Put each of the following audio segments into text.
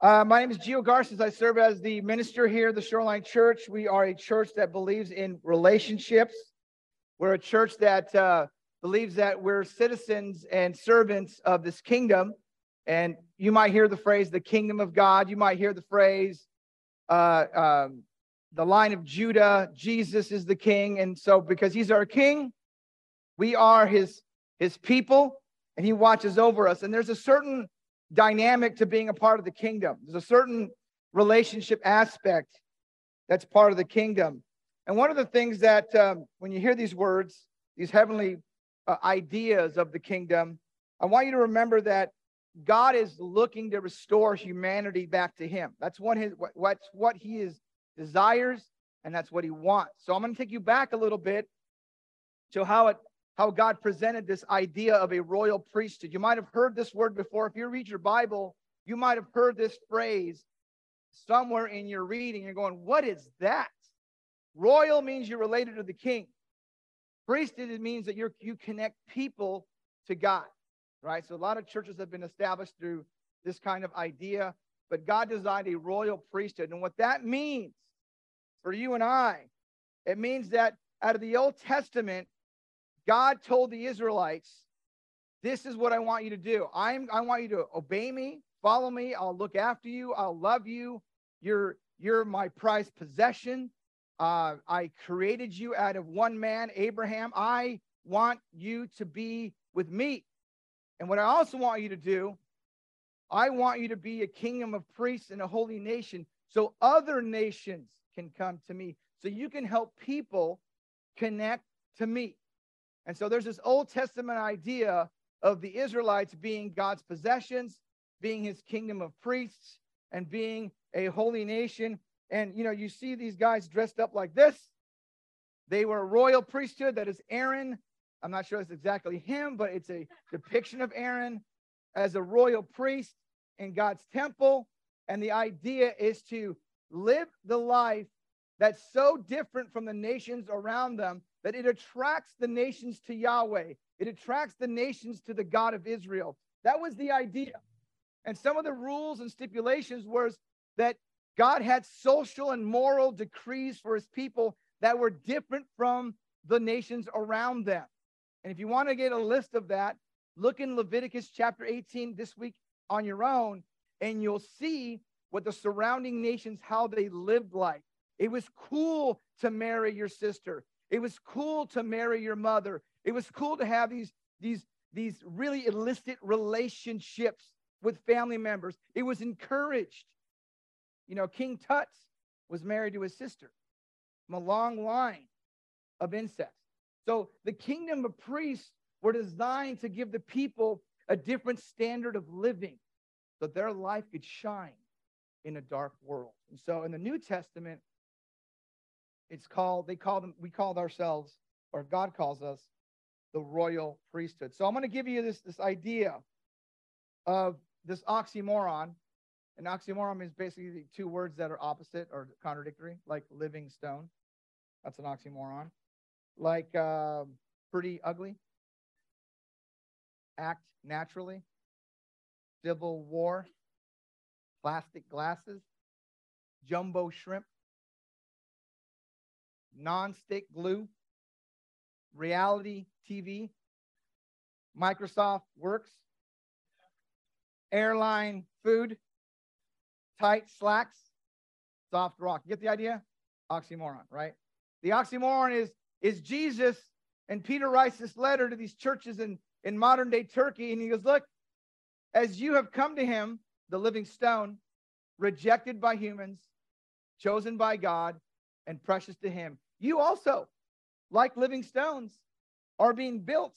Uh, my name is Gio Garces. I serve as the minister here at the Shoreline Church. We are a church that believes in relationships. We're a church that uh, believes that we're citizens and servants of this kingdom. And you might hear the phrase the kingdom of God. You might hear the phrase uh, um, the lion of Judah, Jesus is the king. And so, because he's our king, we are his, his people, and he watches over us. And there's a certain dynamic to being a part of the kingdom. There's a certain relationship aspect that's part of the kingdom. And one of the things that, um, when you hear these words, these heavenly uh, ideas of the kingdom, I want you to remember that God is looking to restore humanity back to Him. That's what his what, what's what He is desires, and that's what He wants. So I'm going to take you back a little bit to how it how God presented this idea of a royal priesthood. You might have heard this word before. If you read your Bible, you might have heard this phrase somewhere in your reading. You're going, what is that? Royal means you're related to the king. Priesthood means that you you connect people to God, right? So a lot of churches have been established through this kind of idea, but God designed a royal priesthood. And what that means for you and I, it means that out of the Old Testament, God told the Israelites, This is what I want you to do. I'm, I want you to obey me, follow me. I'll look after you. I'll love you. You're, you're my prized possession. Uh, I created you out of one man, Abraham. I want you to be with me. And what I also want you to do, I want you to be a kingdom of priests and a holy nation so other nations can come to me, so you can help people connect to me. And so there's this Old Testament idea of the Israelites being God's possessions, being his kingdom of priests, and being a holy nation. And, you know, you see these guys dressed up like this. They were a royal priesthood. That is Aaron. I'm not sure it's exactly him, but it's a depiction of Aaron as a royal priest in God's temple. And the idea is to live the life that's so different from the nations around them that it attracts the nations to Yahweh. It attracts the nations to the God of Israel. That was the idea. And some of the rules and stipulations was that God had social and moral decrees for his people that were different from the nations around them. And if you want to get a list of that, look in Leviticus chapter 18 this week on your own, and you'll see what the surrounding nations, how they lived like. It was cool to marry your sister. It was cool to marry your mother. It was cool to have these, these, these really illicit relationships with family members. It was encouraged. You know, King Tut was married to his sister from a long line of incest. So the kingdom of priests were designed to give the people a different standard of living so their life could shine in a dark world. And so in the New Testament, it's called, they call them, we called ourselves, or God calls us, the royal priesthood. So I'm going to give you this, this idea of this oxymoron. An oxymoron is basically two words that are opposite or contradictory, like living stone. That's an oxymoron. Like uh, pretty ugly, act naturally, civil war, plastic glasses, jumbo shrimp, non-stick glue, reality TV, Microsoft Works, airline food, tight slacks, soft rock. You get the idea? Oxymoron, right? The oxymoron is is Jesus, and Peter writes this letter to these churches in, in modern day Turkey, and he goes, Look, as you have come to him, the living stone, rejected by humans, chosen by God, and precious to him, you also, like living stones, are being built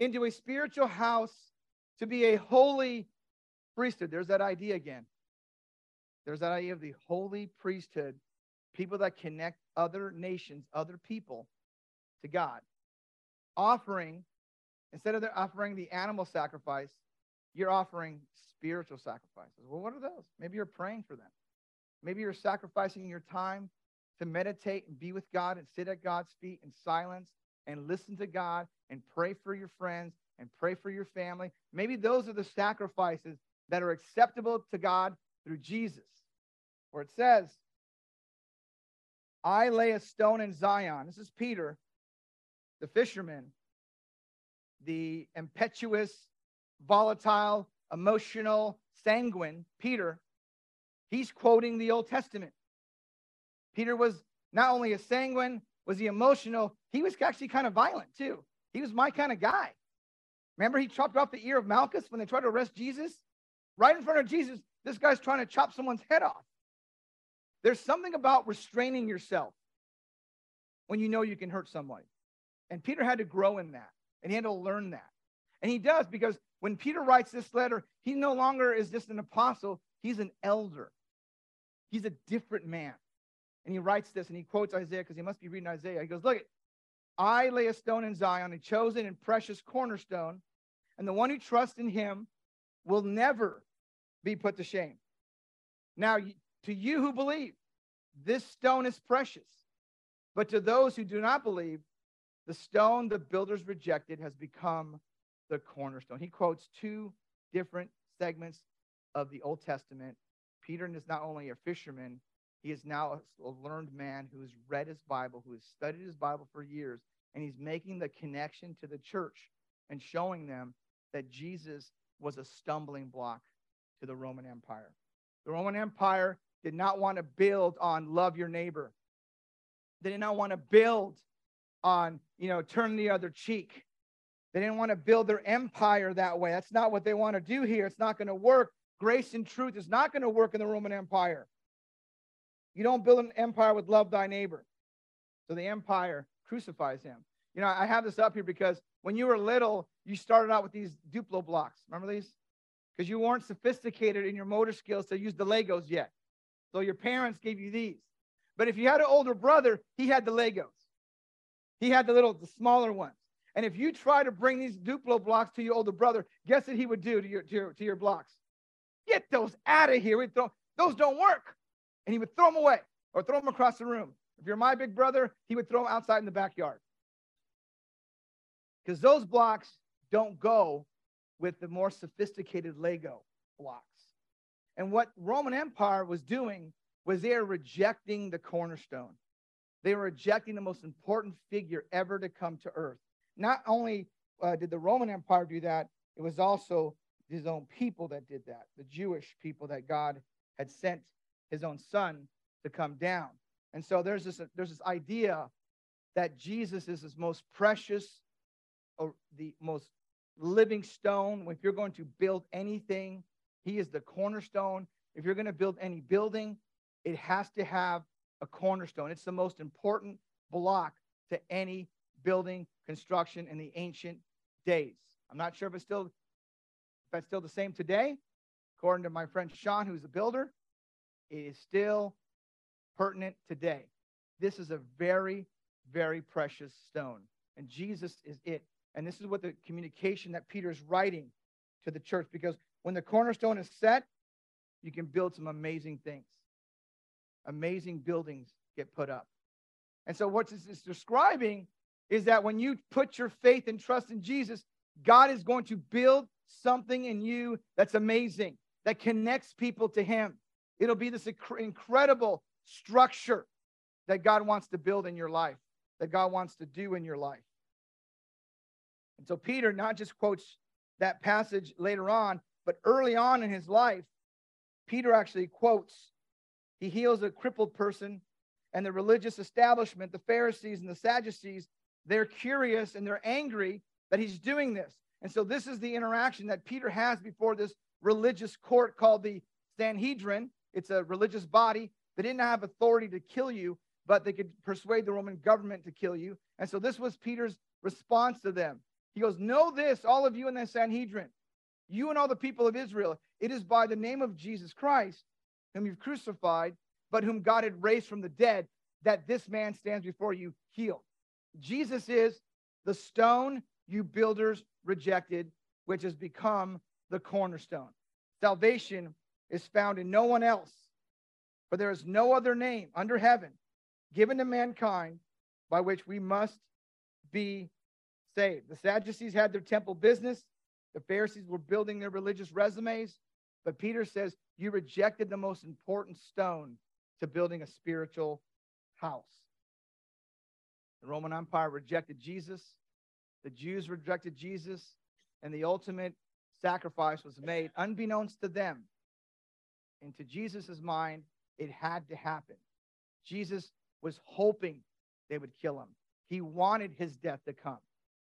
into a spiritual house to be a holy priesthood. There's that idea again. There's that idea of the holy priesthood, people that connect other nations, other people to God. Offering, instead of offering the animal sacrifice, you're offering spiritual sacrifices. Well, what are those? Maybe you're praying for them. Maybe you're sacrificing your time to meditate and be with God and sit at God's feet in silence and listen to God and pray for your friends and pray for your family. Maybe those are the sacrifices that are acceptable to God through Jesus, where it says, I lay a stone in Zion. This is Peter, the fisherman, the impetuous, volatile, emotional, sanguine Peter. He's quoting the Old Testament. Peter was not only a sanguine, was he emotional, he was actually kind of violent too. He was my kind of guy. Remember, he chopped off the ear of Malchus when they tried to arrest Jesus? Right in front of Jesus, this guy's trying to chop someone's head off. There's something about restraining yourself when you know you can hurt somebody. And Peter had to grow in that, and he had to learn that. And he does because when Peter writes this letter, he no longer is just an apostle, he's an elder. He's a different man. And he writes this and he quotes Isaiah because he must be reading Isaiah. He goes, Look, I lay a stone in Zion, a chosen and precious cornerstone, and the one who trusts in him will never be put to shame. Now, to you who believe, this stone is precious. But to those who do not believe, the stone the builders rejected has become the cornerstone. He quotes two different segments of the Old Testament. Peter is not only a fisherman, he is now a learned man who has read his Bible, who has studied his Bible for years, and he's making the connection to the church and showing them that Jesus was a stumbling block to the Roman Empire. The Roman Empire did not want to build on love your neighbor. They did not want to build on, you know, turn the other cheek. They didn't want to build their empire that way. That's not what they want to do here. It's not going to work. Grace and truth is not going to work in the Roman Empire. You don't build an empire with love thy neighbor. So the empire crucifies him. You know, I have this up here because when you were little, you started out with these Duplo blocks. Remember these? Because you weren't sophisticated in your motor skills to use the Legos yet. So your parents gave you these. But if you had an older brother, he had the Legos. He had the little, the smaller ones. And if you try to bring these Duplo blocks to your older brother, guess what he would do to your, to your, to your blocks? Get those out of here. Throw, those don't work. And he would throw them away or throw them across the room. If you're my big brother, he would throw them outside in the backyard. Because those blocks don't go with the more sophisticated Lego blocks. And what Roman Empire was doing was they are rejecting the cornerstone. They were rejecting the most important figure ever to come to earth. Not only uh, did the Roman Empire do that, it was also his own people that did that, the Jewish people that God had sent his own son to come down. And so there's this, there's this idea that Jesus is his most precious, or the most living stone. If you're going to build anything, he is the cornerstone. If you're going to build any building, it has to have a cornerstone. It's the most important block to any building construction in the ancient days. I'm not sure if it's still if that's still the same today. According to my friend Sean, who's a builder, it is still pertinent today. This is a very, very precious stone, and Jesus is it. And this is what the communication that Peter is writing to the church because when the cornerstone is set, you can build some amazing things. Amazing buildings get put up. And so, what this is describing is that when you put your faith and trust in Jesus, God is going to build something in you that's amazing, that connects people to Him. It'll be this incredible structure that God wants to build in your life, that God wants to do in your life. And so Peter not just quotes that passage later on, but early on in his life, Peter actually quotes, he heals a crippled person, and the religious establishment, the Pharisees and the Sadducees, they're curious and they're angry that he's doing this. And so this is the interaction that Peter has before this religious court called the Sanhedrin. It's a religious body. They didn't have authority to kill you, but they could persuade the Roman government to kill you. And so this was Peter's response to them. He goes, Know this, all of you in the Sanhedrin you and all the people of Israel, it is by the name of Jesus Christ, whom you've crucified, but whom God had raised from the dead, that this man stands before you healed. Jesus is the stone you builders rejected, which has become the cornerstone. Salvation is found in no one else, for there is no other name under heaven given to mankind by which we must be saved. The Sadducees had their temple business. The Pharisees were building their religious resumes. But Peter says, You rejected the most important stone to building a spiritual house. The Roman Empire rejected Jesus, the Jews rejected Jesus, and the ultimate sacrifice was made unbeknownst to them. Into Jesus' mind, it had to happen. Jesus was hoping they would kill him. He wanted his death to come.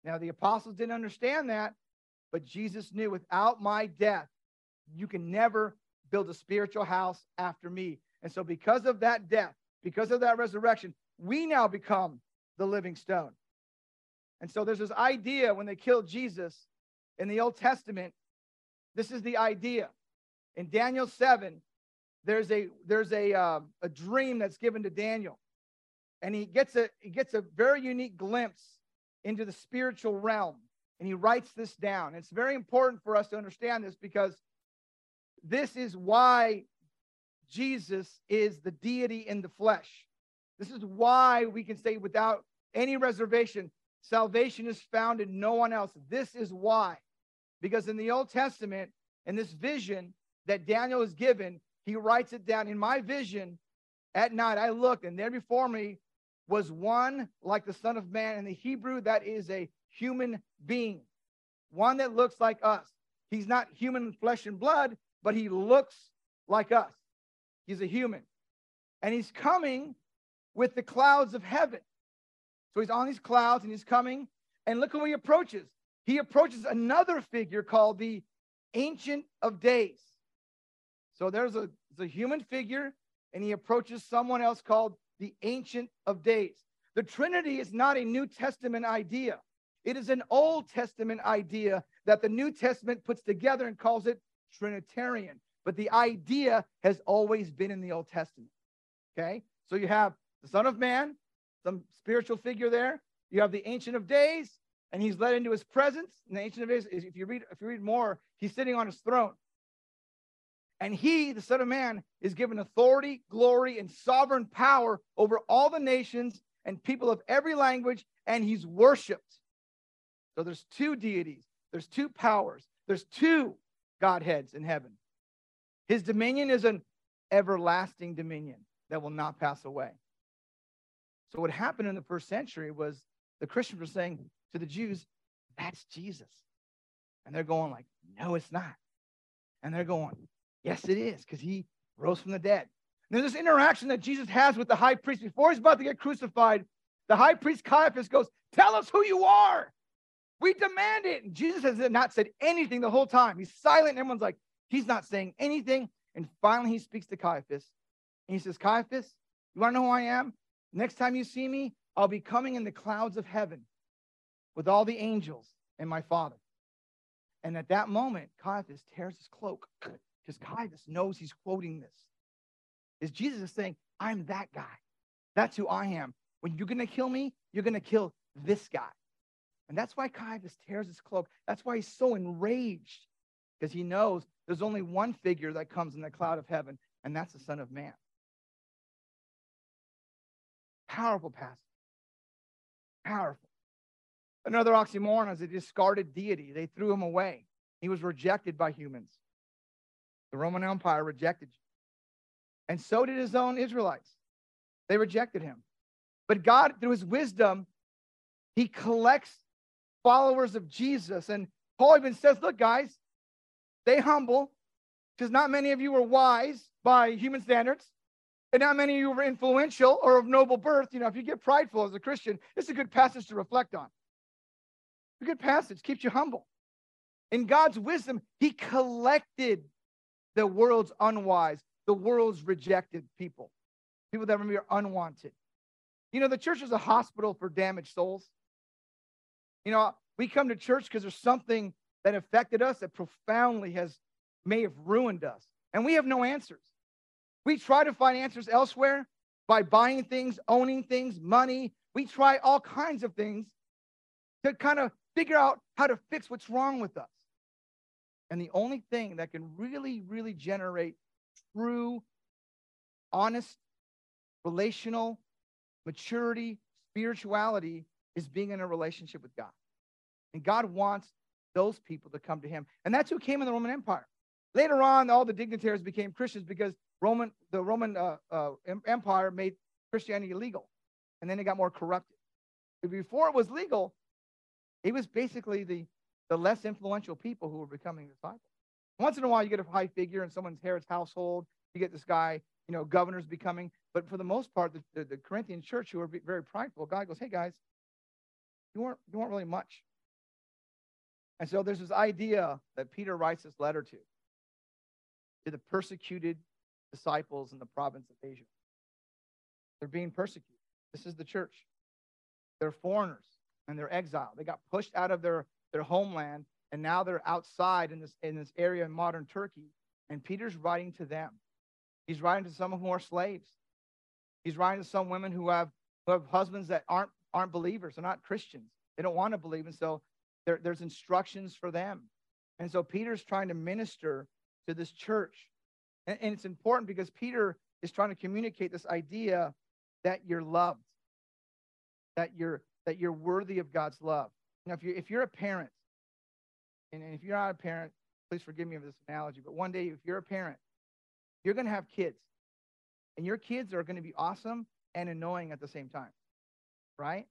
Now, the apostles didn't understand that, but Jesus knew without my death, you can never build a spiritual house after me. And so, because of that death, because of that resurrection, we now become the living stone. And so, there's this idea when they killed Jesus in the Old Testament. This is the idea. In Daniel 7, there's a there's a uh, a dream that's given to Daniel, and he gets a he gets a very unique glimpse into the spiritual realm, and he writes this down. It's very important for us to understand this because this is why Jesus is the deity in the flesh. This is why we can say without any reservation, salvation is found in no one else. This is why. Because in the Old Testament, in this vision that Daniel is given, he writes it down. In my vision at night, I looked, and there before me was one like the Son of Man. In the Hebrew, that is a human being, one that looks like us. He's not human flesh and blood, but he looks like us. He's a human. And he's coming with the clouds of heaven. So he's on these clouds and he's coming. And look who he approaches. He approaches another figure called the Ancient of Days. So there's a, a human figure, and he approaches someone else called the Ancient of Days. The Trinity is not a New Testament idea. It is an Old Testament idea that the New Testament puts together and calls it Trinitarian. But the idea has always been in the Old Testament. Okay? So you have the Son of Man, some spiritual figure there. You have the Ancient of Days, and he's led into his presence. And the Ancient of Days, if you read, if you read more, he's sitting on his throne. And he, the Son of Man, is given authority, glory, and sovereign power over all the nations and people of every language, and he's worshiped. So there's two deities, there's two powers, there's two Godheads in heaven. His dominion is an everlasting dominion that will not pass away. So what happened in the first century was the Christians were saying to the Jews, that's Jesus. And they're going like, no, it's not. And they're going, Yes, it is, because he rose from the dead. There's this interaction that Jesus has with the high priest before he's about to get crucified. The high priest Caiaphas goes, Tell us who you are. We demand it. And Jesus has not said anything the whole time. He's silent. And everyone's like, He's not saying anything. And finally, he speaks to Caiaphas. And he says, Caiaphas, you want to know who I am? Next time you see me, I'll be coming in the clouds of heaven with all the angels and my Father. And at that moment, Caiaphas tears his cloak because Caiaphas knows he's quoting this. Is Jesus is saying, I'm that guy. That's who I am. When you're going to kill me, you're going to kill this guy. And that's why Caiaphas tears his cloak. That's why he's so enraged because he knows there's only one figure that comes in the cloud of heaven, and that's the Son of Man. Powerful passage. Powerful. Another oxymoron is a discarded deity. They threw him away. He was rejected by humans. The Roman Empire rejected you. And so did his own Israelites. They rejected him. But God, through his wisdom, he collects followers of Jesus. And Paul even says, look, guys, stay humble, because not many of you were wise by human standards. And not many of you were influential or of noble birth. You know, if you get prideful as a Christian, it's a good passage to reflect on. A good passage keeps you humble. In God's wisdom, he collected the world's unwise, the world's rejected people, people that maybe are unwanted. You know, the church is a hospital for damaged souls. You know, we come to church because there's something that affected us that profoundly has may have ruined us, and we have no answers. We try to find answers elsewhere by buying things, owning things, money. We try all kinds of things to kind of figure out how to fix what's wrong with us. And the only thing that can really, really generate true, honest, relational maturity, spirituality is being in a relationship with God. And God wants those people to come to him. And that's who came in the Roman Empire. Later on, all the dignitaries became Christians because Roman, the Roman uh, uh, Empire made Christianity illegal, and then it got more corrupted. But before it was legal, it was basically the, the less influential people who were becoming disciples. Once in a while, you get a high figure in someone's Herod's household. You get this guy, you know, governors becoming. But for the most part, the, the, the Corinthian church, who are very prideful, God goes, hey, guys, you weren't, you weren't really much. And so there's this idea that Peter writes this letter to, to the persecuted disciples in the province of Asia. They're being persecuted. This is the church. They're foreigners and they're exiled. They got pushed out of their, their homeland and now they're outside in this, in this area in modern Turkey. And Peter's writing to them. He's writing to some who are slaves. He's writing to some women who have, who have husbands that aren't, aren't believers, they're not Christians. They don't want to believe. And so there, there's instructions for them. And so Peter's trying to minister to this church. And, and it's important because Peter is trying to communicate this idea that you're loved, that you're that you're worthy of God's love. Now, if you if you're a parent, and, and if you're not a parent, please forgive me of this analogy, but one day if you're a parent, you're going to have kids, and your kids are going to be awesome and annoying at the same time, right?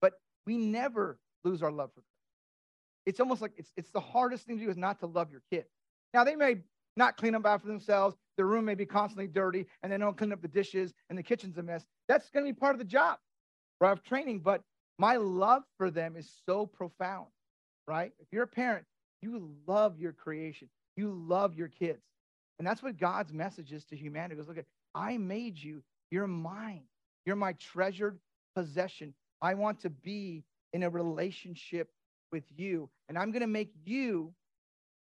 But we never lose our love for them. It's almost like it's it's the hardest thing to do is not to love your kid. Now they may not clean up after themselves. Their room may be constantly dirty, and they don't clean up the dishes, and the kitchen's a mess. That's going to be part of the job, right? Of training. But my love for them is so profound, right? If you're a parent, you love your creation, you love your kids. And that's what God's message is to humanity. Goes, look at, I made you. You're mine. You're my treasured possession. I want to be in a relationship with you. And I'm going to make you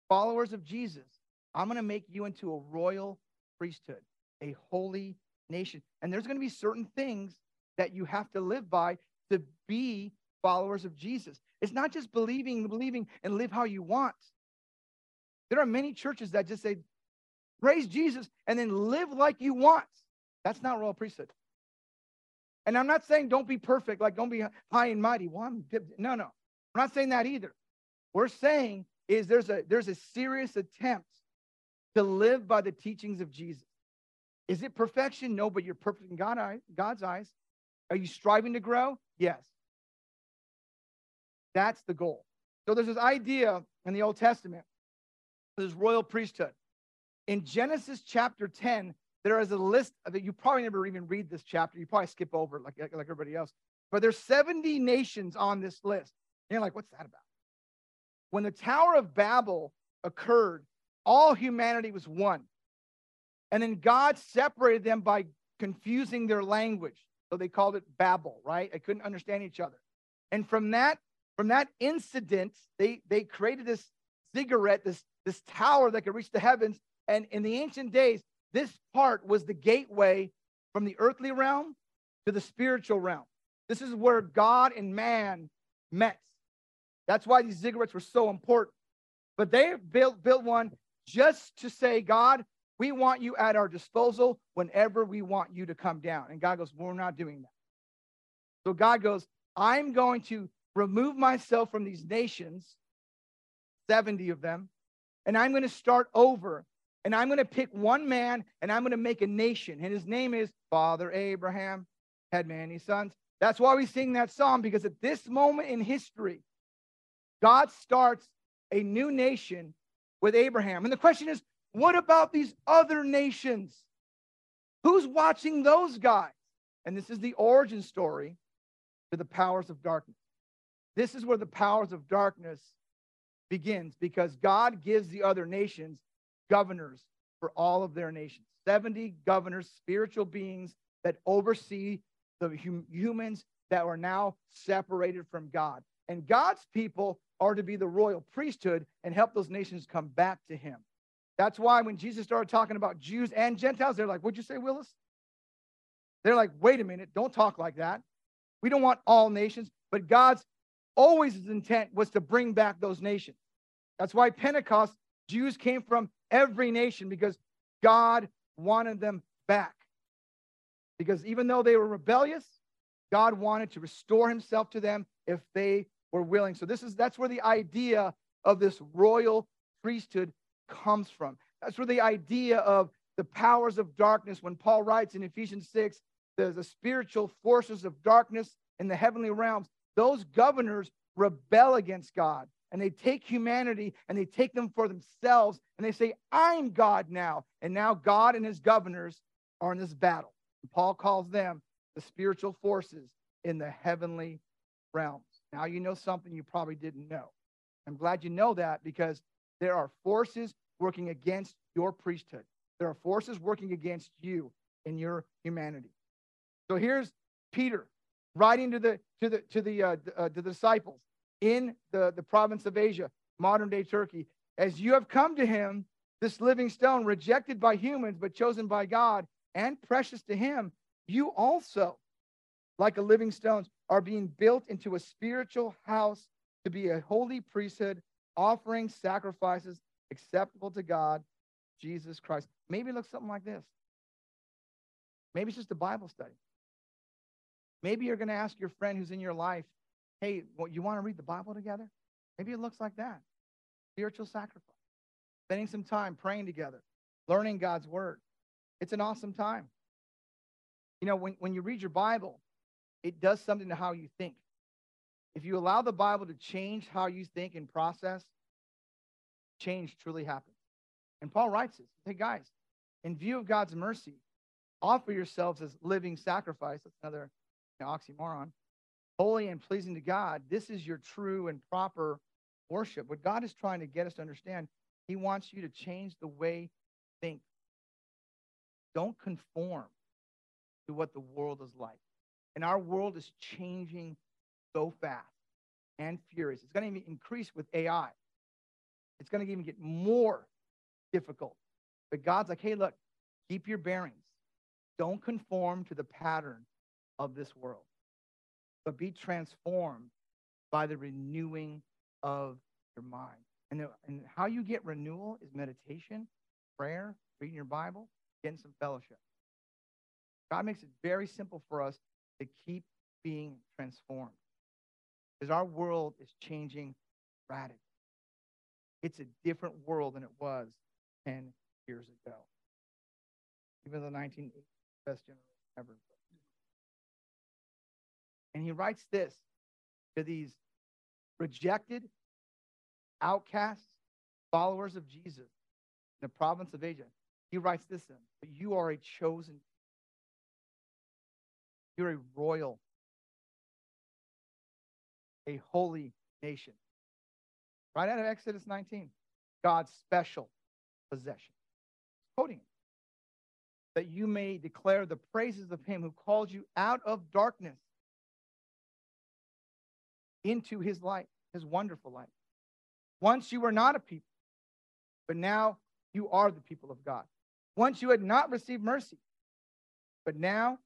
followers of Jesus. I'm going to make you into a royal priesthood, a holy nation. And there's going to be certain things that you have to live by to be followers of Jesus. It's not just believing, believing, and live how you want. There are many churches that just say, praise Jesus, and then live like you want. That's not royal priesthood. And I'm not saying don't be perfect, like don't be high and mighty. Well, I'm, no, no. I'm not saying that either. We're saying is there's a there's a serious attempt to live by the teachings of Jesus. Is it perfection? No, but you're perfect in God, God's eyes. Are you striving to grow? Yes. That's the goal. So there's this idea in the Old Testament, this royal priesthood. In Genesis chapter 10, there is a list of it. You probably never even read this chapter. You probably skip over it like, like everybody else. But there's 70 nations on this list. And you're like, what's that about? When the Tower of Babel occurred, all humanity was one. And then God separated them by confusing their language. So they called it Babel, right? They couldn't understand each other. And from that, from that incident, they, they created this ziggurat, this, this tower that could reach the heavens. And in the ancient days, this part was the gateway from the earthly realm to the spiritual realm. This is where God and man met. That's why these ziggurats were so important. But they built, built one just to say, God, we want you at our disposal whenever we want you to come down. And God goes, We're not doing that. So God goes, I'm going to remove myself from these nations, 70 of them, and I'm going to start over. And I'm going to pick one man and I'm going to make a nation. And his name is Father Abraham, had many sons. That's why we sing that song, because at this moment in history, God starts a new nation with Abraham. And the question is, what about these other nations? Who's watching those guys? And this is the origin story to the powers of darkness. This is where the powers of darkness begins because God gives the other nations governors for all of their nations 70 governors, spiritual beings that oversee the hum- humans that are now separated from God. And God's people are to be the royal priesthood and help those nations come back to him. That's why when Jesus started talking about Jews and Gentiles, they're like, What'd you say, Willis? They're like, Wait a minute, don't talk like that. We don't want all nations, but God's always his intent was to bring back those nations. That's why Pentecost, Jews came from every nation because God wanted them back. Because even though they were rebellious, God wanted to restore himself to them if they were willing. So this is that's where the idea of this royal priesthood comes from. That's where the idea of the powers of darkness, when Paul writes in Ephesians 6, the, the spiritual forces of darkness in the heavenly realms, those governors rebel against God and they take humanity and they take them for themselves and they say, I'm God now. And now God and his governors are in this battle. And Paul calls them the spiritual forces in the heavenly realms. Now you know something you probably didn't know. I'm glad you know that because there are forces working against your priesthood. There are forces working against you in your humanity. So here's Peter writing to the to the to the uh, uh, to the disciples in the, the province of Asia, modern day Turkey. As you have come to him, this living stone, rejected by humans, but chosen by God and precious to him, you also, like a living stone, are being built into a spiritual house to be a holy priesthood, offering sacrifices acceptable to God, Jesus Christ. Maybe it looks something like this. Maybe it's just a Bible study. Maybe you're going to ask your friend who's in your life, hey, well, you want to read the Bible together? Maybe it looks like that spiritual sacrifice, spending some time praying together, learning God's word. It's an awesome time. You know, when, when you read your Bible, it does something to how you think. If you allow the Bible to change how you think and process, change truly happens. And Paul writes this Hey, guys, in view of God's mercy, offer yourselves as living sacrifice. That's another you know, oxymoron holy and pleasing to God, this is your true and proper worship. What God is trying to get us to understand, He wants you to change the way you think. Don't conform to what the world is like. And our world is changing so fast and furious. It's going to even increase with AI. It's going to even get more difficult. But God's like, hey, look, keep your bearings. Don't conform to the pattern of this world but be transformed by the renewing of your mind. And, the, and how you get renewal is meditation, prayer, reading your Bible, getting some fellowship. God makes it very simple for us to keep being transformed because our world is changing radically. It's a different world than it was 10 years ago. Even the 1980s best generation ever. And he writes this to these rejected, outcasts, followers of Jesus in the province of Asia. He writes this in, but you are a chosen, you're a royal, a holy nation. Right out of Exodus 19, God's special possession. Quoting. That you may declare the praises of him who called you out of darkness into his light, his wonderful light. Once you were not a people, but now you are the people of God. Once you had not received mercy, but now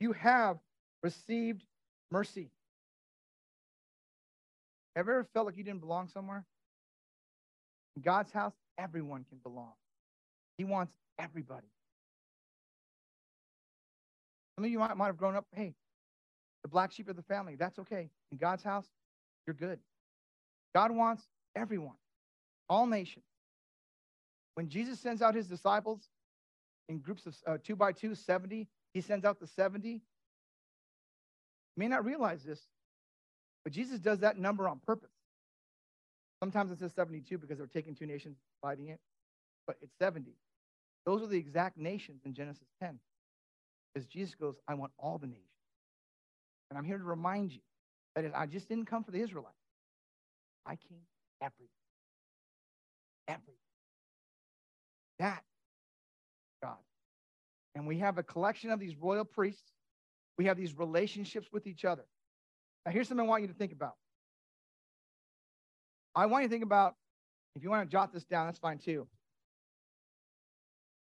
you have received mercy. Ever felt like you didn't belong somewhere? In God's house, everyone can belong. He wants everybody. Some of you might, might have grown up, hey, the black sheep of the family. That's okay. In God's house, you're good. God wants everyone, all nations. When Jesus sends out his disciples in groups of uh, two by two, 70, he sends out the 70. You may not realize this, but Jesus does that number on purpose. Sometimes it says 72 because they're taking two nations, fighting it, but it's 70. Those are the exact nations in Genesis 10. Because Jesus goes, I want all the nations. And I'm here to remind you that I just didn't come for the Israelites. I came every, every. That God. And we have a collection of these royal priests. We have these relationships with each other. Now, here's something I want you to think about. I want you to think about, if you want to jot this down, that's fine too.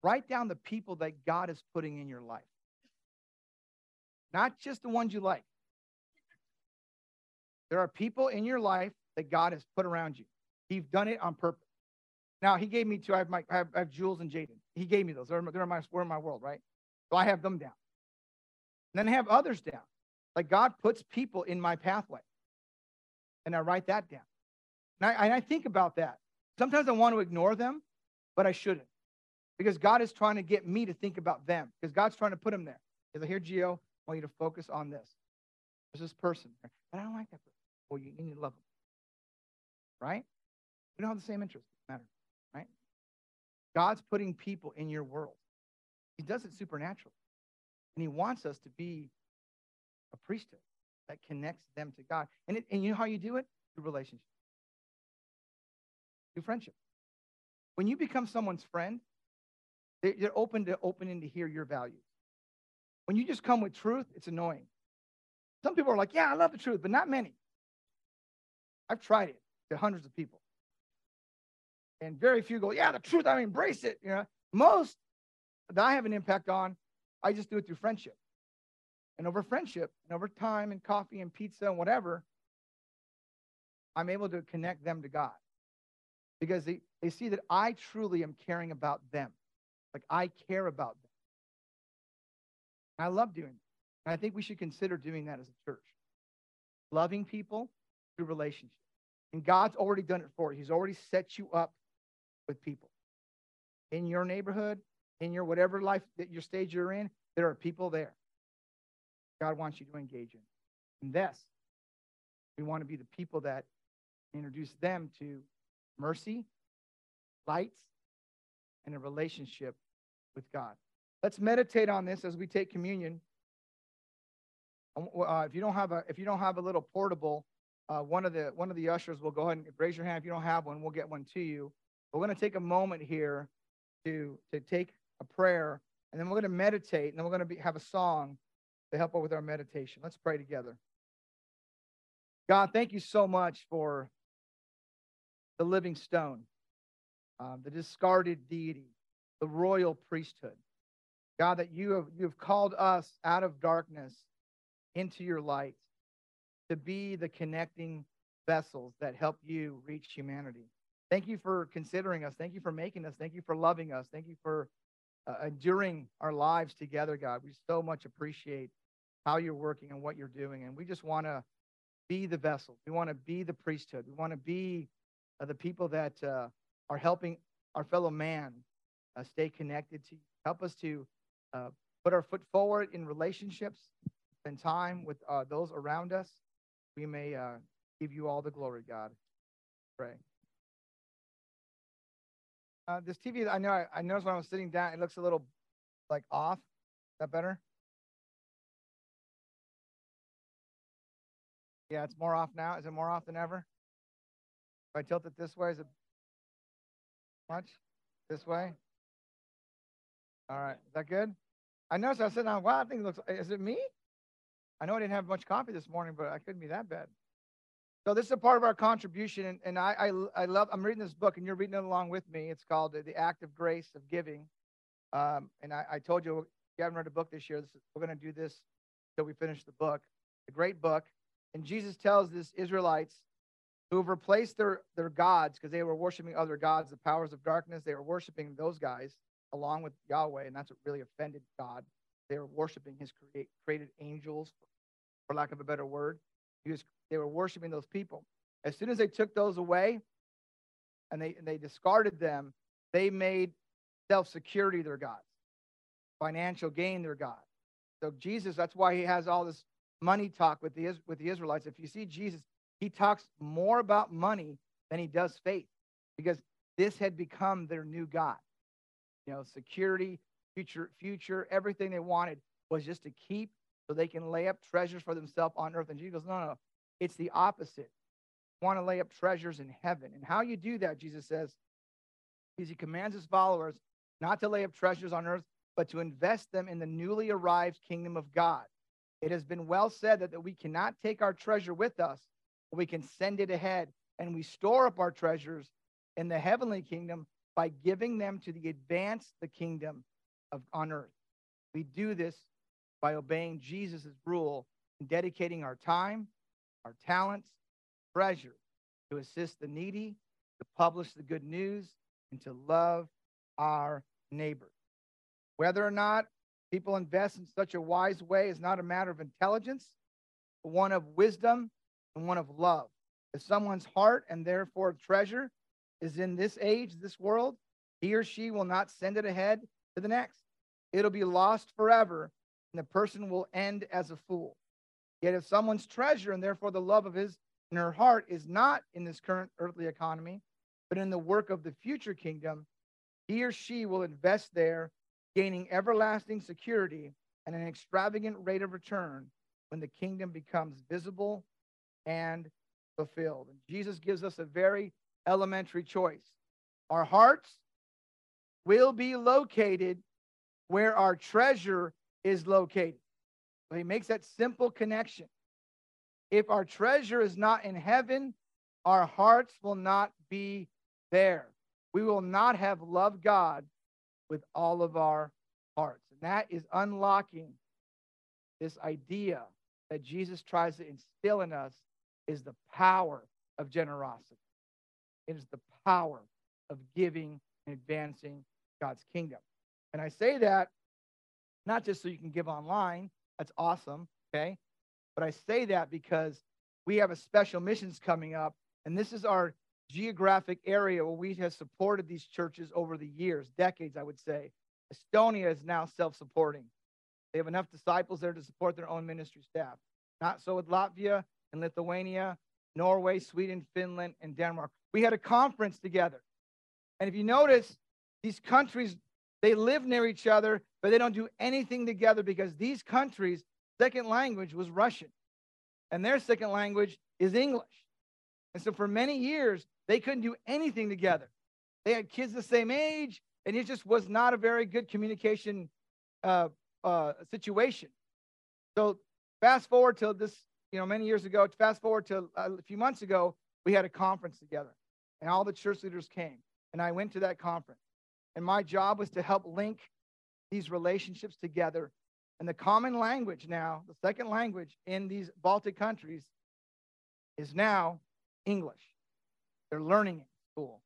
Write down the people that God is putting in your life, not just the ones you like. There are people in your life that God has put around you. He's done it on purpose. Now, he gave me two. I have, my, I have, I have Jules and Jaden. He gave me those. They're, they're, in my, they're in my world, right? So I have them down. And then I have others down. Like God puts people in my pathway. And I write that down. And I, and I think about that. Sometimes I want to ignore them, but I shouldn't. Because God is trying to get me to think about them, because God's trying to put them there. Because here, Gio, I want you to focus on this. There's this person, but I don't like that person. Well, you need to love them. Right? We don't have the same interests. Matter, right? God's putting people in your world. He does it supernaturally. And he wants us to be a priesthood that connects them to God. And, it, and you know how you do it? Through relationship, through friendship. When you become someone's friend, they're open to opening to hear your values. When you just come with truth, it's annoying. Some people are like, yeah, I love the truth, but not many. I've tried it to hundreds of people. And very few go, yeah, the truth, I embrace it. You know, most that I have an impact on, I just do it through friendship. And over friendship and over time and coffee and pizza and whatever, I'm able to connect them to God because they, they see that I truly am caring about them. Like I care about them. I love doing that. And I think we should consider doing that as a church. Loving people through relationships. And God's already done it for you. He's already set you up with people. In your neighborhood, in your whatever life that your stage you're in, there are people there. God wants you to engage in. And this, we want to be the people that introduce them to mercy, light, and a relationship with God. Let's meditate on this as we take communion. Uh, if you don't have a if you don't have a little portable, uh, one of the one of the ushers will go ahead and raise your hand. If you don't have one, we'll get one to you. We're going to take a moment here to to take a prayer, and then we're going to meditate, and then we're going to be, have a song to help with our meditation. Let's pray together. God, thank you so much for the living stone, um, the discarded deity, the royal priesthood. God, that you have, you have called us out of darkness into your light to be the connecting vessels that help you reach humanity. Thank you for considering us. Thank you for making us. Thank you for loving us. Thank you for uh, enduring our lives together, God. We so much appreciate how you're working and what you're doing. And we just want to be the vessel. We want to be the priesthood. We want to be uh, the people that uh, are helping our fellow man uh, stay connected to you. Help us to uh, put our foot forward in relationships, spend time with uh, those around us. We may uh, give you all the glory, God. Pray. this TV, I know, I, I noticed when I was sitting down, it looks a little like off. Is that better? Yeah, it's more off now. Is it more off than ever? If I tilt it this way, is it much? This way? All right. Is that good? I noticed I was sitting down, wow, I think it looks, is it me? I know I didn't have much coffee this morning, but I couldn't be that bad. So this is a part of our contribution, and, and I, I, I love, I'm reading this book, and you're reading it along with me. It's called The Act of Grace of Giving. Um, and I, I told you, if you haven't read a book this year, this, we're going to do this until we finish the book. A great book. And Jesus tells this Israelites who have replaced their, their gods because they were worshiping other gods, the powers of darkness, they were worshiping those guys along with Yahweh, and that's what really offended God. They were worshiping his create, created angels, for lack of a better word. He was, they were worshiping those people. As soon as they took those away and they, and they discarded them, they made self security their gods, financial gain their God. So Jesus, that's why he has all this money talk with the, with the Israelites. If you see Jesus, he talks more about money than he does faith because this had become their new God. You know, security, future, future, everything they wanted was just to keep so they can lay up treasures for themselves on earth. And Jesus goes, no, no, it's the opposite. You want to lay up treasures in heaven. And how you do that, Jesus says, is he commands his followers not to lay up treasures on earth, but to invest them in the newly arrived kingdom of God. It has been well said that, that we cannot take our treasure with us, but we can send it ahead. And we store up our treasures in the heavenly kingdom by giving them to the advance the kingdom of on earth. We do this by obeying Jesus' rule and dedicating our time, our talents, treasure to assist the needy, to publish the good news, and to love our neighbor. Whether or not People invest in such a wise way is not a matter of intelligence, but one of wisdom and one of love. If someone's heart and therefore treasure is in this age, this world, he or she will not send it ahead to the next. It'll be lost forever, and the person will end as a fool. Yet if someone's treasure and therefore the love of his and her heart is not in this current earthly economy, but in the work of the future kingdom, he or she will invest there, gaining everlasting security and an extravagant rate of return when the kingdom becomes visible and fulfilled. And Jesus gives us a very elementary choice. Our hearts will be located where our treasure is located. So he makes that simple connection. If our treasure is not in heaven, our hearts will not be there. We will not have loved God with all of our hearts. And that is unlocking this idea that Jesus tries to instill in us is the power of generosity. It is the power of giving and advancing God's kingdom. And I say that not just so you can give online, that's awesome, okay? But I say that because we have a special missions coming up, and this is our geographic area where we have supported these churches over the years, decades, I would say. Estonia is now self supporting. They have enough disciples there to support their own ministry staff. Not so with Latvia and Lithuania, Norway, Sweden, Finland, and Denmark. We had a conference together. And if you notice, these countries, they live near each other, but they don't do anything together because these countries' second language was Russian, and their second language is English. And so for many years, they couldn't do anything together. They had kids the same age, and it just was not a very good communication uh, uh, situation. So fast forward to this, you know, many years ago. Fast forward to uh, a few months ago, we had a conference together, and all the church leaders came, and I went to that conference. And my job was to help link these relationships together. And the common language now, the second language in these Baltic countries, is now English. They're learning in school.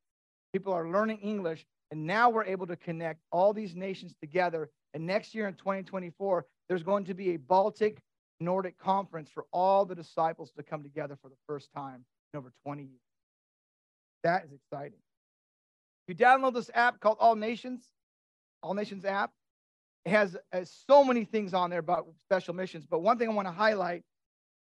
People are learning English, and now we're able to connect all these nations together. And next year in 2024, there's going to be a Baltic Nordic conference for all the disciples to come together for the first time in over 20 years. That is exciting. You download this app called All Nations, All Nations app. It has, has so many things on there about special missions. But one thing I want to highlight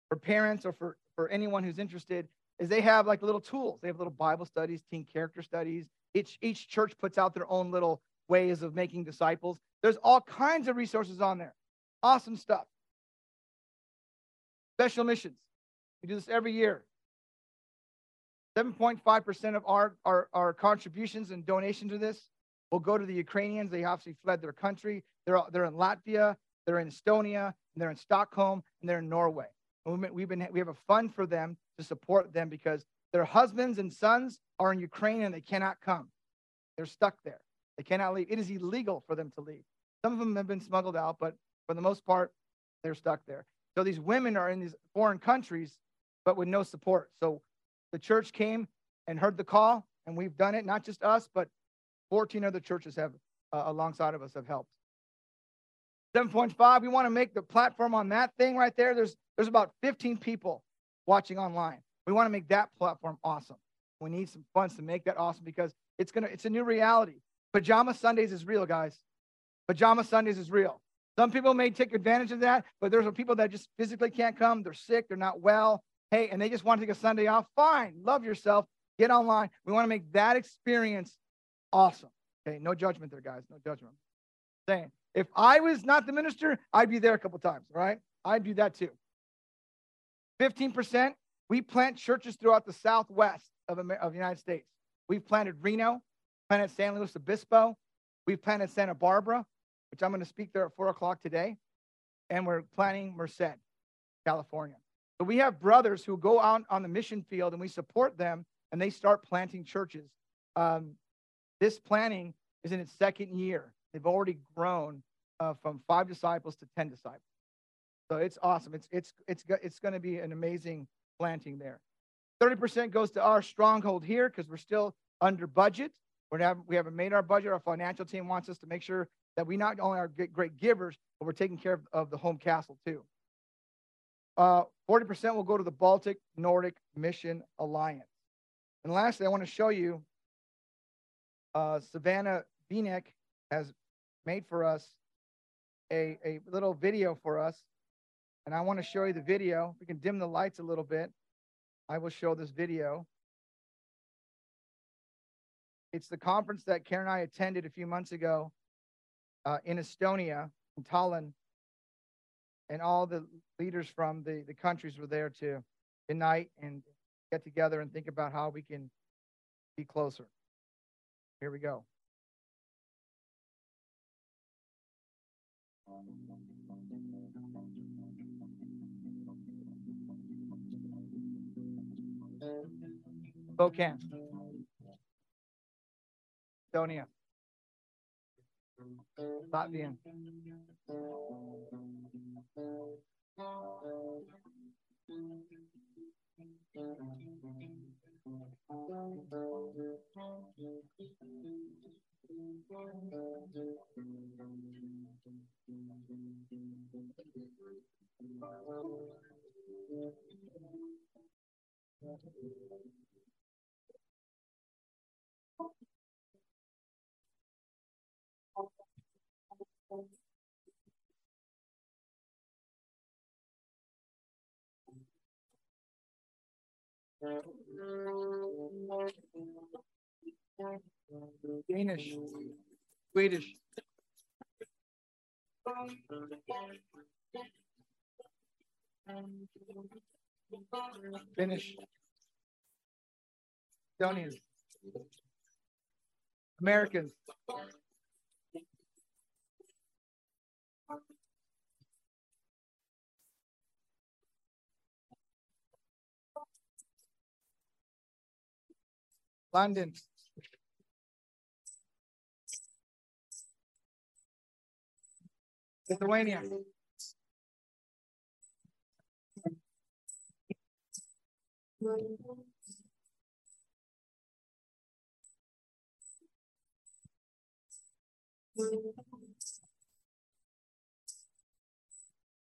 for parents or for, for anyone who's interested is they have like little tools. They have little Bible studies, teen character studies. Each, each church puts out their own little ways of making disciples. There's all kinds of resources on there. Awesome stuff. Special missions. We do this every year. 7.5% of our, our, our contributions and donations to this will go to the Ukrainians. They obviously fled their country. They're, they're in Latvia, they're in Estonia, they're in Stockholm, and they're in Norway. And we've been, we have a fund for them to support them because their husbands and sons are in Ukraine and they cannot come. They're stuck there. They cannot leave. It is illegal for them to leave. Some of them have been smuggled out, but for the most part, they're stuck there. So these women are in these foreign countries, but with no support. So the church came and heard the call, and we've done it. Not just us, but 14 other churches have, uh, alongside of us, have helped. 7.5, we want to make the platform on that thing right there. There's there's about 15 people watching online. We want to make that platform awesome. We need some funds to make that awesome because it's gonna it's a new reality. Pajama Sundays is real, guys. Pajama Sundays is real. Some people may take advantage of that, but there's people that just physically can't come. They're sick, they're not well. Hey, and they just want to take a Sunday off. Fine, love yourself. Get online. We want to make that experience awesome. Okay, no judgment there, guys. No judgment. saying if I was not the minister, I'd be there a couple times, right? I'd do that too. 15%, we plant churches throughout the southwest of, of the United States. We've planted Reno, planted San Luis Obispo, we've planted Santa Barbara, which I'm going to speak there at four o'clock today, and we're planting Merced, California. So we have brothers who go out on the mission field and we support them and they start planting churches. Um, this planting is in its second year. They've already grown uh, from five disciples to 10 disciples. So it's awesome. It's, it's, it's, it's going to be an amazing planting there. 30% goes to our stronghold here because we're still under budget. We're have, we haven't made our budget. Our financial team wants us to make sure that we not only are great givers, but we're taking care of, of the home castle too. Uh, 40% will go to the Baltic Nordic Mission Alliance. And lastly, I want to show you uh, Savannah Vinek has made for us a, a little video for us. And I want to show you the video. We can dim the lights a little bit. I will show this video. It's the conference that Karen and I attended a few months ago uh, in Estonia, in Tallinn. And all the leaders from the, the countries were there to unite and get together and think about how we can be closer. Here we go. Spokane. Estonia. Latvian. Danish, Swedish. Finnish. Estonian. Americans. London. Lithuania.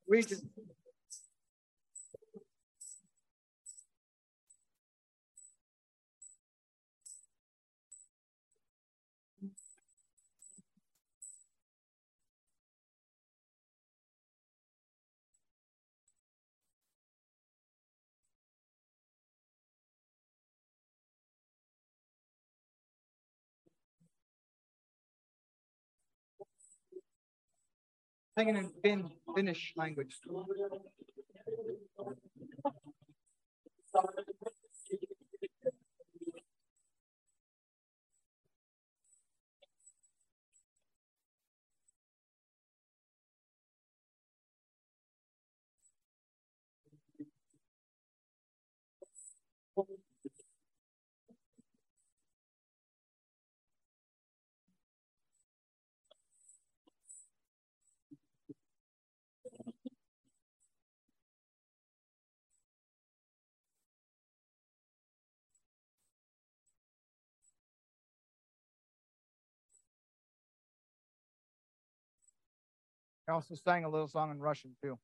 Region. Singing in Finn, Finnish language. I also sang a little song in Russian too.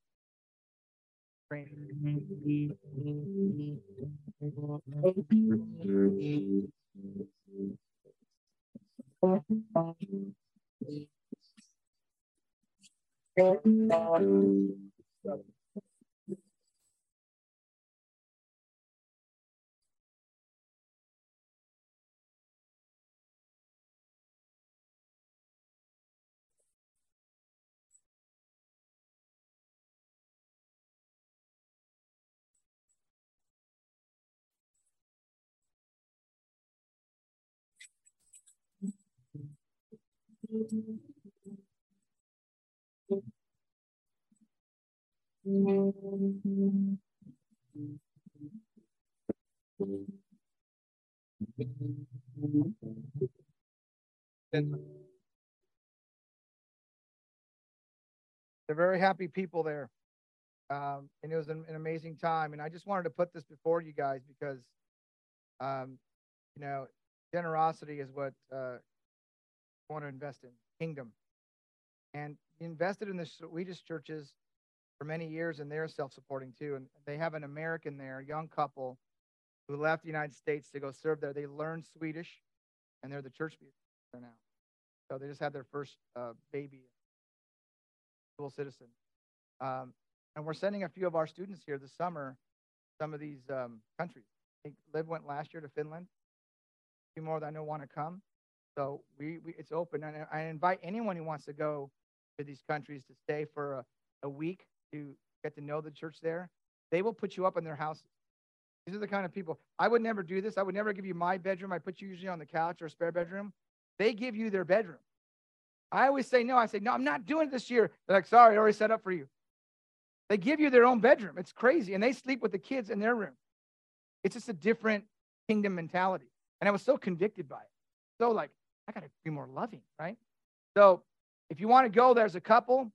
They're very happy people there. Um, and it was an, an amazing time. And I just wanted to put this before you guys because, um, you know, generosity is what uh, want to invest in kingdom. And invested in the Swedish churches for many years, and they're self-supporting too. And they have an American there, a young couple, who left the United States to go serve there. They learned Swedish, and they're the church there now. So they just had their first uh, baby, dual citizen. Um, and we're sending a few of our students here this summer, some of these um, countries. I think Liv went last year to Finland. A few more that I know want to come. So we, we it's open, and I invite anyone who wants to go to these countries to stay for a, a week to get to know the church there. They will put you up in their houses. These are the kind of people. I would never do this. I would never give you my bedroom. I put you usually on the couch or a spare bedroom. They give you their bedroom. I always say no. I say, no, I'm not doing it this year. They're like, sorry, I already set up for you. They give you their own bedroom. It's crazy. And they sleep with the kids in their room. It's just a different kingdom mentality. And I was so convicted by it. So, like, I got to be more loving, right? So, if you want to go, there's a couple.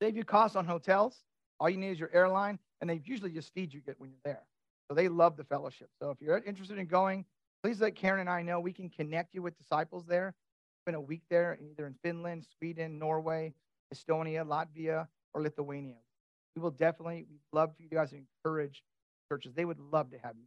Save you costs on hotels. All you need is your airline, and they usually just feed you good when you're there. So they love the fellowship. So if you're interested in going, please let Karen and I know. We can connect you with disciples there. Spend a week there, either in Finland, Sweden, Norway, Estonia, Latvia, or Lithuania. We will definitely, we'd love for you guys to encourage churches. They would love to have you.